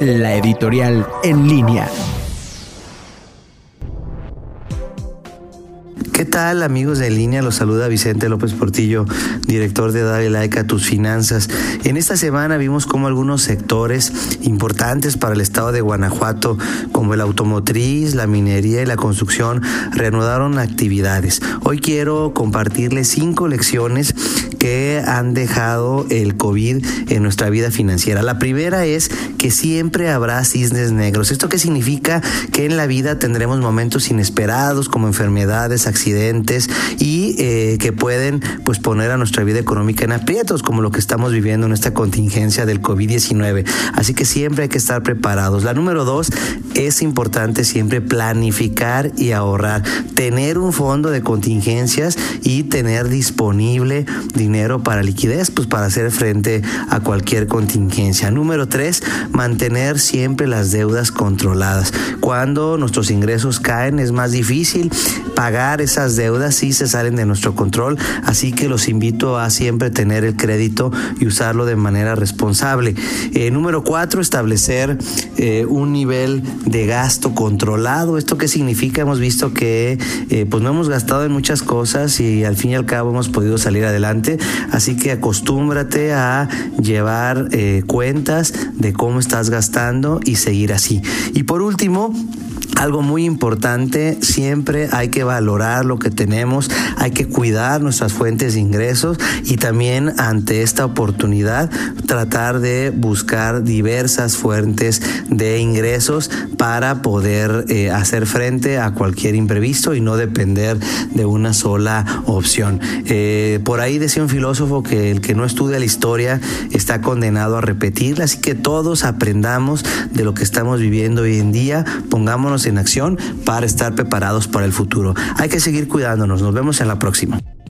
la editorial en línea. ¿Qué tal amigos de línea? Los saluda Vicente López Portillo, director de Dale Like a tus finanzas. En esta semana vimos cómo algunos sectores importantes para el estado de Guanajuato, como el automotriz, la minería y la construcción, reanudaron actividades. Hoy quiero compartirles cinco lecciones que han dejado el COVID en nuestra vida financiera. La primera es que siempre habrá cisnes negros. ¿Esto qué significa? Que en la vida tendremos momentos inesperados como enfermedades, accidentes y eh, que pueden pues poner a nuestra vida económica en aprietos como lo que estamos viviendo en esta contingencia del COVID-19. Así que siempre hay que estar preparados. La número dos, es importante siempre planificar y ahorrar, tener un fondo de contingencias y tener disponible dinero dinero para liquidez, pues para hacer frente a cualquier contingencia. Número tres, mantener siempre las deudas controladas. Cuando nuestros ingresos caen es más difícil pagar esas deudas si se salen de nuestro control, así que los invito a siempre tener el crédito y usarlo de manera responsable. Eh, número cuatro, establecer eh, un nivel de gasto controlado. ¿Esto qué significa? Hemos visto que eh, pues no hemos gastado en muchas cosas y al fin y al cabo hemos podido salir adelante. Así que acostúmbrate a llevar eh, cuentas de cómo estás gastando y seguir así. Y por último, algo muy importante, siempre hay que valorar lo que tenemos, hay que cuidar nuestras fuentes de ingresos y también ante esta oportunidad tratar de buscar diversas fuentes de ingresos para poder eh, hacer frente a cualquier imprevisto y no depender de una sola opción. Eh, por ahí decía un filósofo que el que no estudia la historia está condenado a repetirla, así que todos aprendamos de lo que estamos viviendo hoy en día, pongámonos en acción para estar preparados para el futuro. Hay que seguir cuidándonos. Nos vemos en la próxima.